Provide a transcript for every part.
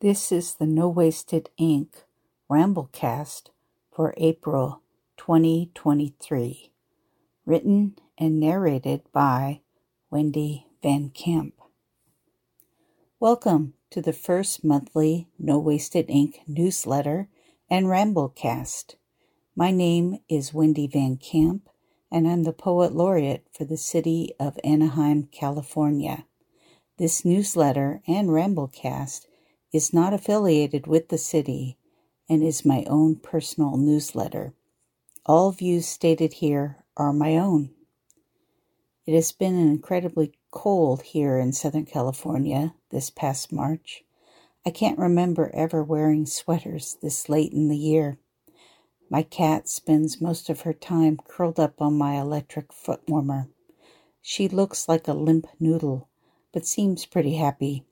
This is the No Wasted Ink Ramblecast for April 2023, written and narrated by Wendy Van Camp. Welcome to the first monthly No Wasted Ink newsletter and Ramblecast. My name is Wendy Van Camp, and I'm the Poet Laureate for the city of Anaheim, California. This newsletter and Ramblecast is not affiliated with the city and is my own personal newsletter. All views stated here are my own. It has been incredibly cold here in Southern California this past March. I can't remember ever wearing sweaters this late in the year. My cat spends most of her time curled up on my electric foot warmer. She looks like a limp noodle, but seems pretty happy.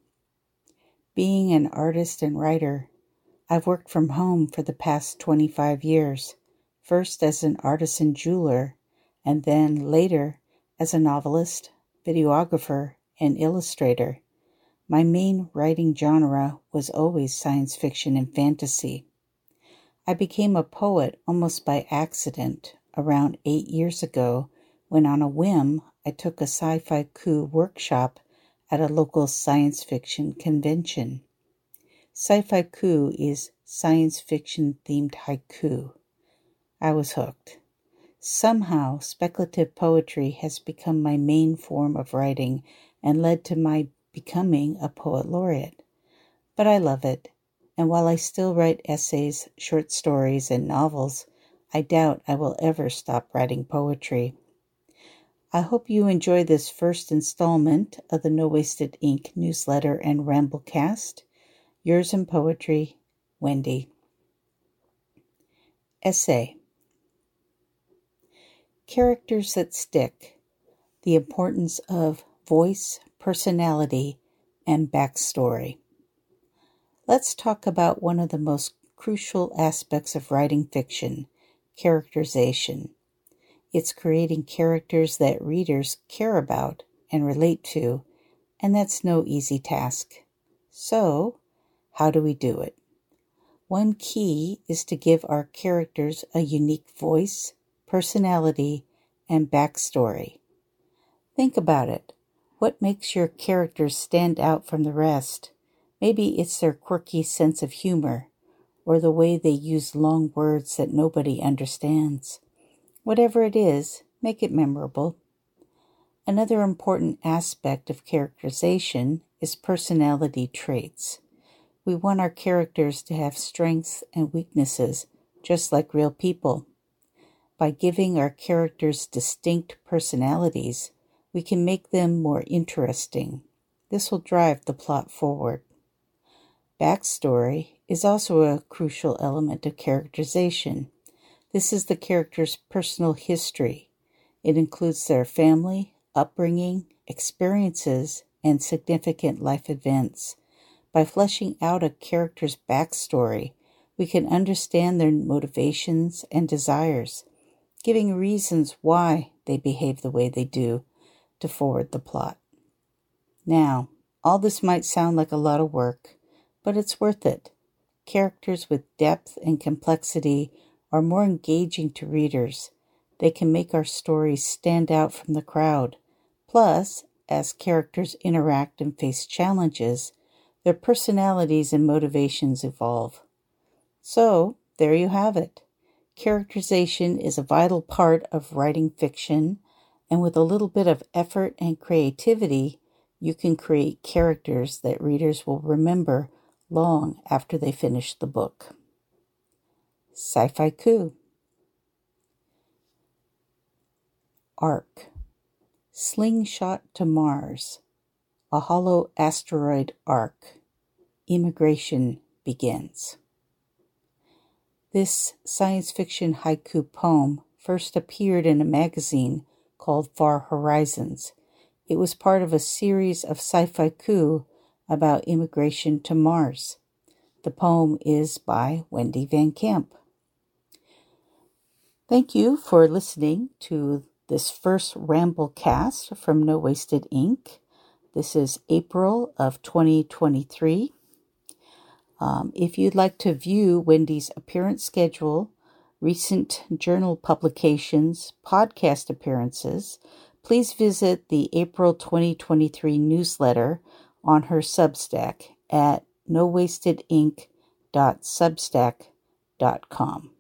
Being an artist and writer, I've worked from home for the past 25 years, first as an artisan jeweler, and then later as a novelist, videographer, and illustrator. My main writing genre was always science fiction and fantasy. I became a poet almost by accident around eight years ago when, on a whim, I took a scifaiku workshop at a local science fiction convention. Scifaiku is science fiction themed haiku. I was hooked. Somehow, speculative poetry has become my main form of writing and led to my becoming a poet laureate. But I love it, and while I still write essays, short stories, and novels, I doubt I will ever stop writing poetry. I hope you enjoy this first installment of the No Wasted Ink newsletter and Ramblecast. Yours in poetry, Wendy. Essay Characters that stick. The importance of voice, personality, and backstory. Let's talk about one of the most crucial aspects of writing fiction characterization. It's creating characters that readers care about and relate to, and that's no easy task. So, how do we do it? One key is to give our characters a unique voice, personality, and backstory. Think about it. What makes your characters stand out from the rest? Maybe it's their quirky sense of humor, or the way they use long words that nobody understands. Whatever it is, make it memorable. Another important aspect of characterization is personality traits. We want our characters to have strengths and weaknesses, just like real people. By giving our characters distinct personalities, we can make them more interesting. This will drive the plot forward. Backstory is also a crucial element of characterization. This is the character's personal history. It includes their family, upbringing, experiences, and significant life events. By fleshing out a character's backstory, we can understand their motivations and desires, giving reasons why they behave the way they do to forward the plot. Now, all this might sound like a lot of work, but it's worth it. Characters with depth and complexity are more engaging to readers. They can make our stories stand out from the crowd. Plus, as characters interact and face challenges, their personalities and motivations evolve. So, there you have it. Characterization is a vital part of writing fiction, and with a little bit of effort and creativity, you can create characters that readers will remember long after they finish the book. Scifaiku. Ark. Slingshot to Mars. A hollow asteroid ark. Immigration begins. This science fiction haiku poem first appeared in a magazine called Far Horizons. It was part of a series of scifaiku about immigration to Mars. The poem is by Wendy Van Camp. Thank you for listening to this first Ramblecast from No Wasted Ink. This is April of 2023. Um, if you'd like to view Wendy's appearance schedule, recent journal publications, podcast appearances, please visit the April 2023 newsletter on her Substack at nowastedink.substack.com.